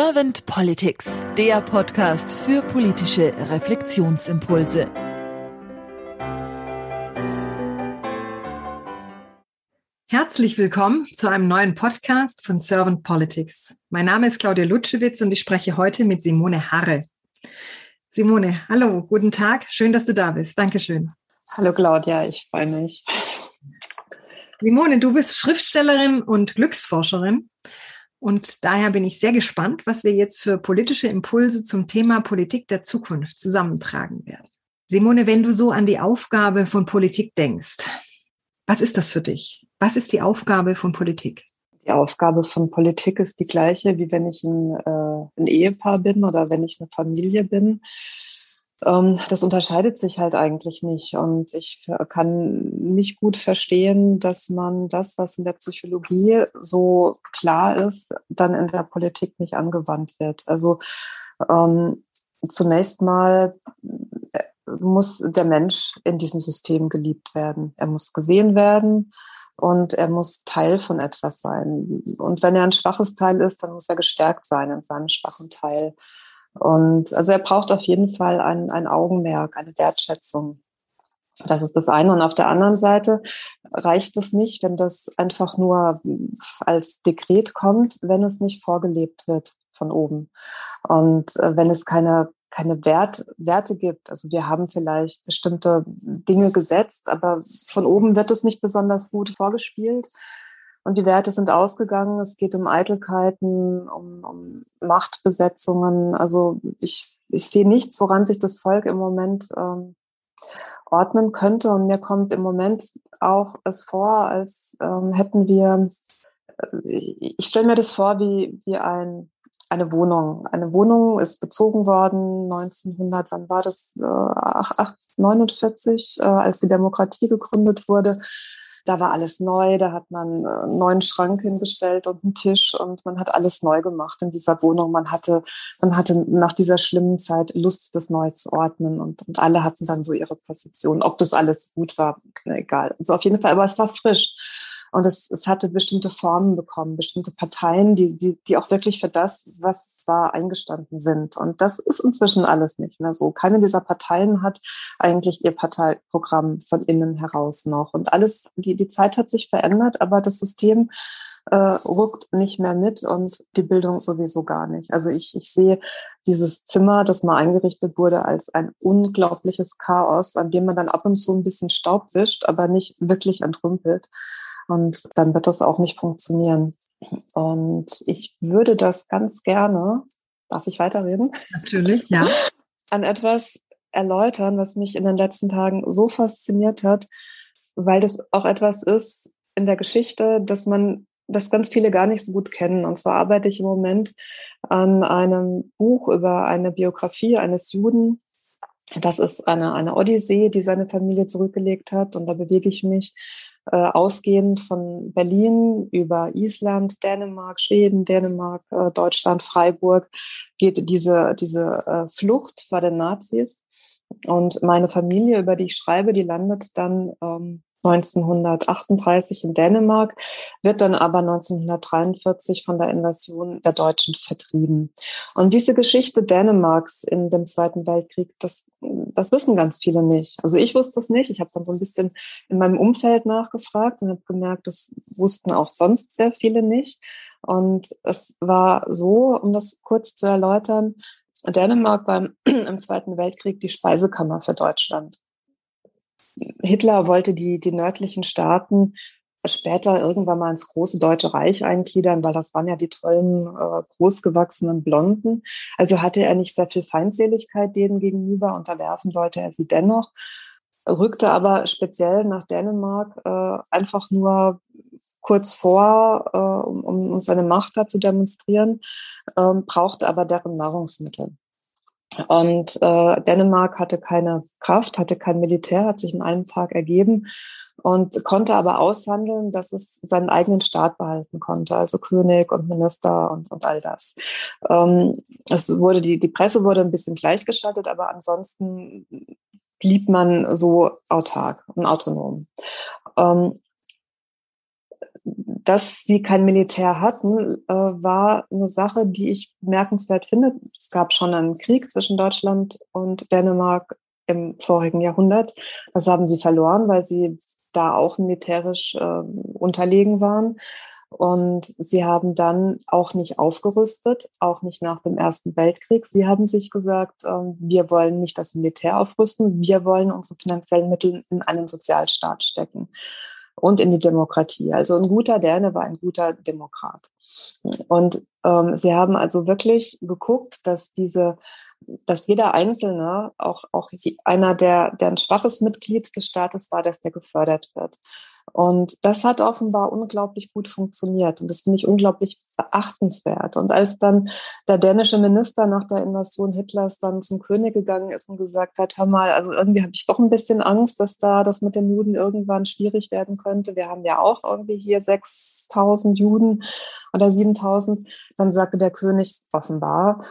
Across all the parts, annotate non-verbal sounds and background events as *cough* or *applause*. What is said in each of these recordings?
Servant Politics, der Podcast für politische Reflexionsimpulse. Herzlich willkommen zu einem neuen Podcast von Servant Politics. Mein Name ist Claudia Lutschewitz und ich spreche heute mit Simone Harre. Simone, hallo, guten Tag, schön, dass du da bist. Dankeschön. Hallo Claudia, ich freue mich. Simone, du bist Schriftstellerin und Glücksforscherin. Und daher bin ich sehr gespannt, was wir jetzt für politische Impulse zum Thema Politik der Zukunft zusammentragen werden. Simone, wenn du so an die Aufgabe von Politik denkst, was ist das für dich? Was ist die Aufgabe von Politik? Die Aufgabe von Politik ist die gleiche, wie wenn ich ein, äh, ein Ehepaar bin oder wenn ich eine Familie bin. Ähm, das unterscheidet sich halt eigentlich nicht. Und ich kann nicht gut verstehen, dass man das, was in der Psychologie so klar ist, dann in der Politik nicht angewandt wird. Also ähm, zunächst mal äh, muss der Mensch in diesem System geliebt werden. Er muss gesehen werden und er muss Teil von etwas sein. Und wenn er ein schwaches Teil ist, dann muss er gestärkt sein in seinem schwachen Teil. Und also er braucht auf jeden Fall ein, ein Augenmerk, eine Wertschätzung. Das ist das eine. Und auf der anderen Seite reicht es nicht, wenn das einfach nur als Dekret kommt, wenn es nicht vorgelebt wird von oben. Und äh, wenn es keine, keine Wert, Werte gibt. Also wir haben vielleicht bestimmte Dinge gesetzt, aber von oben wird es nicht besonders gut vorgespielt. Und die Werte sind ausgegangen. Es geht um Eitelkeiten, um, um Machtbesetzungen. Also ich, ich sehe nichts, woran sich das Volk im Moment ähm, ordnen könnte. Und mir kommt im Moment auch es vor, als ähm, hätten wir, äh, ich stelle mir das vor wie, wie ein, eine Wohnung. Eine Wohnung ist bezogen worden 1900, wann war das? Äh, 1949, äh, als die Demokratie gegründet wurde. Da war alles neu, da hat man einen neuen Schrank hingestellt und einen Tisch und man hat alles neu gemacht in dieser Wohnung. Man hatte, man hatte nach dieser schlimmen Zeit Lust, das neu zu ordnen und, und alle hatten dann so ihre Position. Ob das alles gut war, egal. Also auf jeden Fall, aber es war frisch. Und es, es hatte bestimmte Formen bekommen, bestimmte Parteien, die, die, die auch wirklich für das, was war, eingestanden sind. Und das ist inzwischen alles nicht mehr so. Keine dieser Parteien hat eigentlich ihr Parteiprogramm von innen heraus noch. Und alles, die, die Zeit hat sich verändert, aber das System äh, ruckt nicht mehr mit und die Bildung sowieso gar nicht. Also ich, ich sehe dieses Zimmer, das mal eingerichtet wurde, als ein unglaubliches Chaos, an dem man dann ab und zu ein bisschen Staub wischt, aber nicht wirklich entrümpelt. Und dann wird das auch nicht funktionieren. Und ich würde das ganz gerne, darf ich weiterreden? Natürlich, ja. *laughs* An etwas erläutern, was mich in den letzten Tagen so fasziniert hat, weil das auch etwas ist in der Geschichte, dass man das ganz viele gar nicht so gut kennen. Und zwar arbeite ich im Moment an einem Buch über eine Biografie eines Juden. Das ist eine, eine Odyssee, die seine Familie zurückgelegt hat. Und da bewege ich mich äh, ausgehend von Berlin über Island, Dänemark, Schweden, Dänemark, äh, Deutschland, Freiburg, geht diese, diese äh, Flucht vor den Nazis. Und meine Familie, über die ich schreibe, die landet dann ähm, 1938 in Dänemark, wird dann aber 1943 von der Invasion der Deutschen vertrieben. Und diese Geschichte Dänemarks in dem Zweiten Weltkrieg, das, das wissen ganz viele nicht. Also ich wusste es nicht. Ich habe dann so ein bisschen in meinem Umfeld nachgefragt und habe gemerkt, das wussten auch sonst sehr viele nicht. Und es war so, um das kurz zu erläutern, Dänemark war im *clears throat* Zweiten Weltkrieg die Speisekammer für Deutschland. Hitler wollte die, die nördlichen Staaten später irgendwann mal ins große Deutsche Reich eingliedern, weil das waren ja die tollen, äh, großgewachsenen Blonden. Also hatte er nicht sehr viel Feindseligkeit denen gegenüber, unterwerfen wollte er sie dennoch, rückte aber speziell nach Dänemark äh, einfach nur kurz vor, äh, um, um seine Macht da zu demonstrieren, äh, brauchte aber deren Nahrungsmittel. Und äh, Dänemark hatte keine Kraft, hatte kein Militär, hat sich in einem Tag ergeben und konnte aber aushandeln, dass es seinen eigenen Staat behalten konnte, also König und Minister und, und all das. Ähm, es wurde die, die Presse wurde ein bisschen gleichgeschaltet, aber ansonsten blieb man so autark und autonom. Ähm, dass sie kein Militär hatten, äh, war eine Sache, die ich bemerkenswert finde. Es gab schon einen Krieg zwischen Deutschland und Dänemark im vorigen Jahrhundert. Das haben sie verloren, weil sie da auch militärisch äh, unterlegen waren. Und sie haben dann auch nicht aufgerüstet, auch nicht nach dem Ersten Weltkrieg. Sie haben sich gesagt, äh, wir wollen nicht das Militär aufrüsten, wir wollen unsere finanziellen Mittel in einen Sozialstaat stecken und in die Demokratie. Also ein guter Däne war ein guter Demokrat. Und ähm, sie haben also wirklich geguckt, dass diese, dass jeder Einzelne, auch, auch einer, der, der ein schwaches Mitglied des Staates war, dass der gefördert wird. Und das hat offenbar unglaublich gut funktioniert. Und das finde ich unglaublich beachtenswert. Und als dann der dänische Minister nach der Invasion Hitlers dann zum König gegangen ist und gesagt hat, hör mal, also irgendwie habe ich doch ein bisschen Angst, dass da das mit den Juden irgendwann schwierig werden könnte. Wir haben ja auch irgendwie hier 6000 Juden oder 7000. Dann sagte der König offenbar,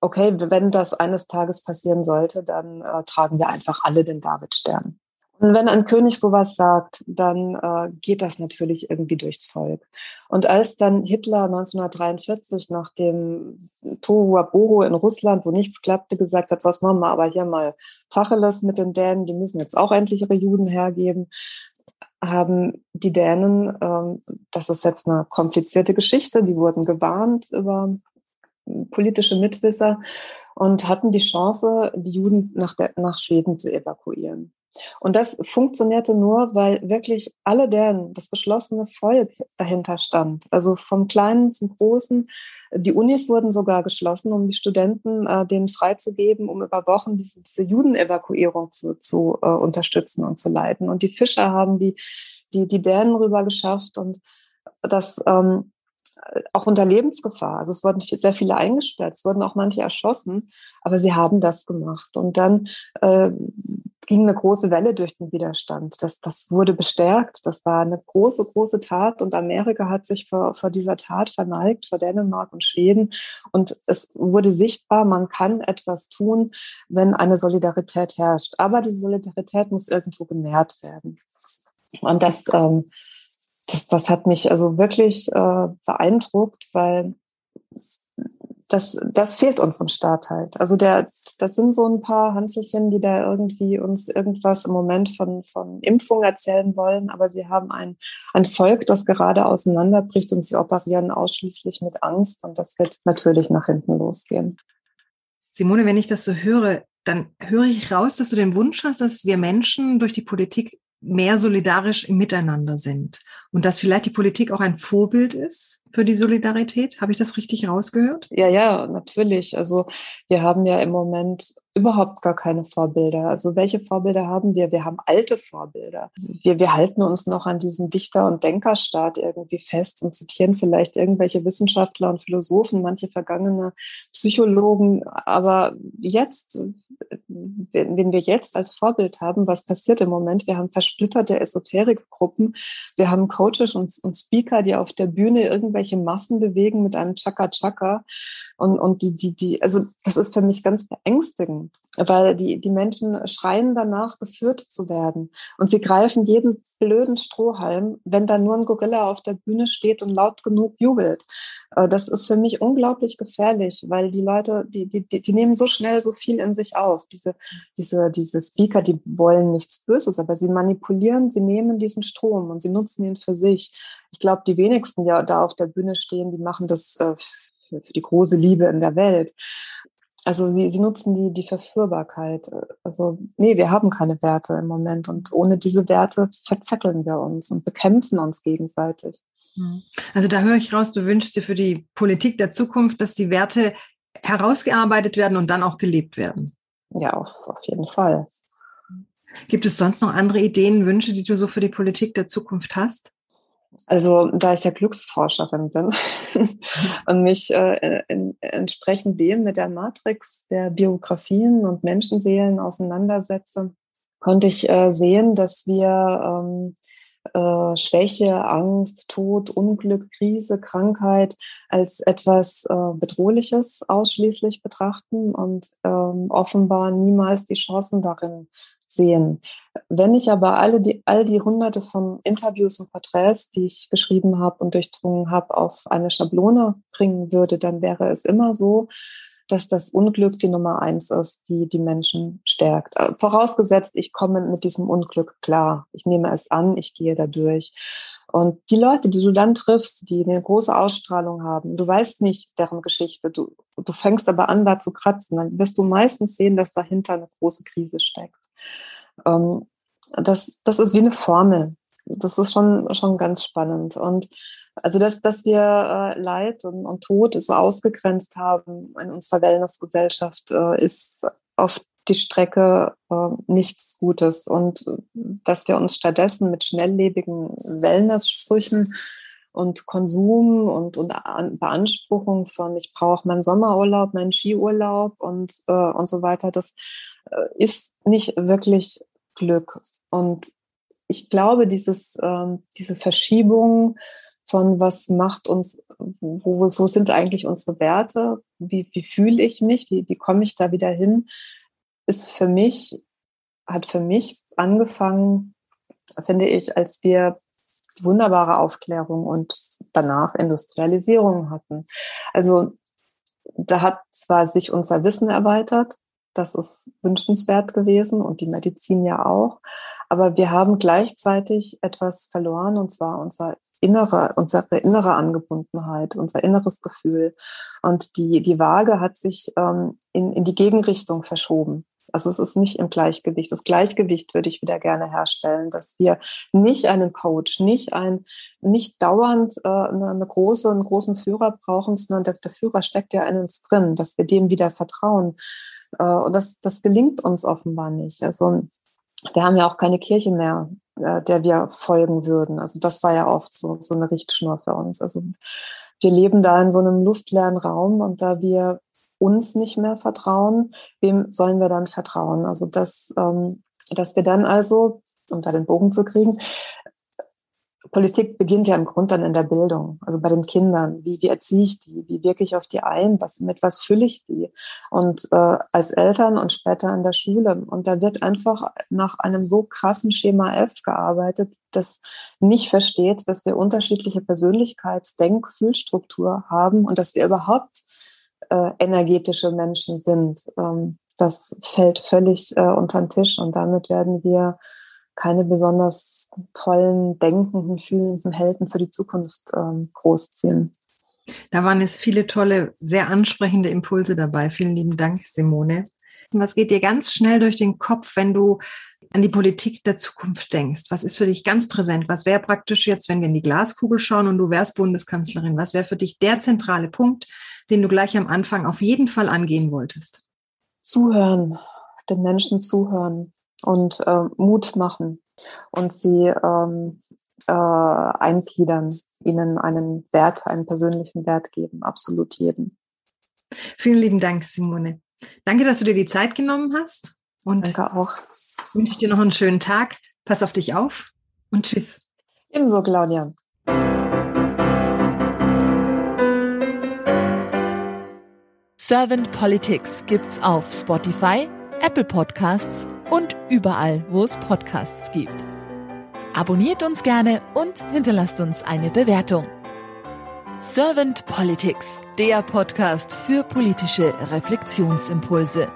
okay, wenn das eines Tages passieren sollte, dann äh, tragen wir einfach alle den Davidstern. Und wenn ein König sowas sagt, dann äh, geht das natürlich irgendwie durchs Volk. Und als dann Hitler 1943 nach dem Tohuwabohu in Russland, wo nichts klappte, gesagt hat, was machen wir aber hier mal Tacheles mit den Dänen, die müssen jetzt auch endlich ihre Juden hergeben, haben die Dänen, ähm, das ist jetzt eine komplizierte Geschichte, die wurden gewarnt über politische Mitwisser und hatten die Chance, die Juden nach, der, nach Schweden zu evakuieren. Und das funktionierte nur, weil wirklich alle deren, das geschlossene Volk dahinter stand. Also vom Kleinen zum Großen. Die Unis wurden sogar geschlossen, um die Studenten äh, denen freizugeben, um über Wochen diese, diese Judenevakuierung zu, zu äh, unterstützen und zu leiten. Und die Fischer haben die, die, die Dänen rüber geschafft und das ähm, auch unter Lebensgefahr. Also es wurden sehr viele eingesperrt, es wurden auch manche erschossen, aber sie haben das gemacht. Und dann äh, ging eine große Welle durch den Widerstand. Das, das wurde bestärkt. Das war eine große, große Tat. Und Amerika hat sich vor, vor dieser Tat verneigt, vor Dänemark und Schweden. Und es wurde sichtbar, man kann etwas tun, wenn eine Solidarität herrscht. Aber diese Solidarität muss irgendwo genährt werden. Und das ähm, das, das hat mich also wirklich äh, beeindruckt, weil das, das fehlt unserem Staat halt. Also der, das sind so ein paar Hanselchen, die da irgendwie uns irgendwas im Moment von, von Impfung erzählen wollen, aber sie haben ein, ein Volk, das gerade auseinanderbricht und sie operieren ausschließlich mit Angst und das wird natürlich nach hinten losgehen. Simone, wenn ich das so höre, dann höre ich raus, dass du den Wunsch hast, dass wir Menschen durch die Politik mehr solidarisch im Miteinander sind. Und dass vielleicht die Politik auch ein Vorbild ist für die Solidarität. Habe ich das richtig rausgehört? Ja, ja, natürlich. Also wir haben ja im Moment überhaupt gar keine Vorbilder. Also welche Vorbilder haben wir? Wir haben alte Vorbilder. Wir, wir halten uns noch an diesem Dichter- und Denkerstaat irgendwie fest und zitieren vielleicht irgendwelche Wissenschaftler und Philosophen, manche vergangene Psychologen. Aber jetzt, wenn wir jetzt als Vorbild haben, was passiert im Moment? Wir haben versplitterte Esoterikgruppen. Wir haben Coaches und, und Speaker, die auf der Bühne irgendwelche Massen bewegen mit einem Chaka-Chaka. Und, und die, die, die, also das ist für mich ganz beängstigend, weil die, die Menschen schreien danach, geführt zu werden. Und sie greifen jeden blöden Strohhalm, wenn da nur ein Gorilla auf der Bühne steht und laut genug jubelt. Äh, das ist für mich unglaublich gefährlich, weil die Leute, die, die, die nehmen so schnell so viel in sich auf. Diese, diese, diese Speaker, die wollen nichts Böses, aber sie manipulieren, sie nehmen diesen Strom und sie nutzen ihn für sich. Ich glaube, die wenigsten, die da auf der Bühne stehen, die machen das äh, für die große Liebe in der Welt. Also sie, sie nutzen die, die Verführbarkeit. Also nee, wir haben keine Werte im Moment und ohne diese Werte verzetteln wir uns und bekämpfen uns gegenseitig. Mhm. Also da höre ich raus, du wünschst dir für die Politik der Zukunft, dass die Werte herausgearbeitet werden und dann auch gelebt werden. Ja, auf, auf jeden Fall. Gibt es sonst noch andere Ideen, Wünsche, die du so für die Politik der Zukunft hast? Also da ich ja Glücksforscherin bin *laughs* und mich äh, in, entsprechend dem mit der Matrix der Biografien und Menschenseelen auseinandersetze, konnte ich äh, sehen, dass wir ähm, äh, Schwäche, Angst, Tod, Unglück, Krise, Krankheit als etwas äh, Bedrohliches ausschließlich betrachten und ähm, offenbar niemals die Chancen darin sehen. Wenn ich aber alle die, all die hunderte von Interviews und Porträts, die ich geschrieben habe und durchdrungen habe, auf eine Schablone bringen würde, dann wäre es immer so, dass das Unglück die Nummer eins ist, die die Menschen stärkt. Äh, vorausgesetzt, ich komme mit diesem Unglück klar. Ich nehme es an, ich gehe da durch. Und die Leute, die du dann triffst, die eine große Ausstrahlung haben, du weißt nicht deren Geschichte, du, du fängst aber an, da zu kratzen, dann wirst du meistens sehen, dass dahinter eine große Krise steckt. Ähm, das, das ist wie eine Formel. Das ist schon, schon ganz spannend. Und also, dass, dass wir äh, Leid und, und Tod so ausgegrenzt haben in unserer Wellnessgesellschaft, äh, ist auf die Strecke äh, nichts Gutes. Und dass wir uns stattdessen mit schnelllebigen Wellnesssprüchen und Konsum und, und Beanspruchung von ich brauche meinen Sommerurlaub, meinen Skiurlaub und, äh, und so weiter, das ist nicht wirklich Glück. Und ich glaube, dieses, äh, diese Verschiebung von was macht uns, wo, wo sind eigentlich unsere Werte, wie, wie fühle ich mich, wie, wie komme ich da wieder hin, ist für mich, hat für mich angefangen, finde ich, als wir wunderbare Aufklärung und danach Industrialisierung hatten. Also da hat zwar sich unser Wissen erweitert, das ist wünschenswert gewesen und die Medizin ja auch, aber wir haben gleichzeitig etwas verloren und zwar unser innere, unsere innere Angebundenheit, unser inneres Gefühl. Und die, die Waage hat sich ähm, in, in die Gegenrichtung verschoben. Also es ist nicht im Gleichgewicht. Das Gleichgewicht würde ich wieder gerne herstellen, dass wir nicht einen Coach, nicht ein, nicht dauernd äh, eine, große, einen großen Führer brauchen, sondern der, der Führer steckt ja in uns drin, dass wir dem wieder vertrauen. Äh, und das, das gelingt uns offenbar nicht. Also wir haben ja auch keine Kirche mehr, äh, der wir folgen würden. Also das war ja oft so, so eine Richtschnur für uns. Also wir leben da in so einem luftleeren Raum und da wir uns nicht mehr vertrauen, wem sollen wir dann vertrauen? Also dass, ähm, dass wir dann also, um da den Bogen zu kriegen, Politik beginnt ja im Grunde dann in der Bildung, also bei den Kindern. Wie, wie erziehe ich die? Wie wirke ich auf die ein? Was, mit was fülle ich die? Und äh, als Eltern und später an der Schule. Und da wird einfach nach einem so krassen Schema F gearbeitet, das nicht versteht, dass wir unterschiedliche Persönlichkeits-, Denk-, Fühlstruktur haben und dass wir überhaupt äh, energetische Menschen sind. Ähm, das fällt völlig äh, unter den Tisch und damit werden wir keine besonders tollen, denkenden, fühlenden Helden für die Zukunft ähm, großziehen. Da waren jetzt viele tolle, sehr ansprechende Impulse dabei. Vielen lieben Dank, Simone. Was geht dir ganz schnell durch den Kopf, wenn du an die Politik der Zukunft denkst? Was ist für dich ganz präsent? Was wäre praktisch jetzt, wenn wir in die Glaskugel schauen und du wärst Bundeskanzlerin? Was wäre für dich der zentrale Punkt, den du gleich am Anfang auf jeden Fall angehen wolltest? Zuhören, den Menschen zuhören und äh, Mut machen und sie ähm, äh, eingliedern, ihnen einen Wert, einen persönlichen Wert geben, absolut jedem. Vielen lieben Dank, Simone. Danke, dass du dir die Zeit genommen hast. Und Danke auch. Wünsche ich dir noch einen schönen Tag. Pass auf dich auf und tschüss. Ebenso, Claudia. Servant Politics gibt's auf Spotify, Apple Podcasts und überall, wo es Podcasts gibt. Abonniert uns gerne und hinterlasst uns eine Bewertung. Servant Politics, der Podcast für politische Reflexionsimpulse.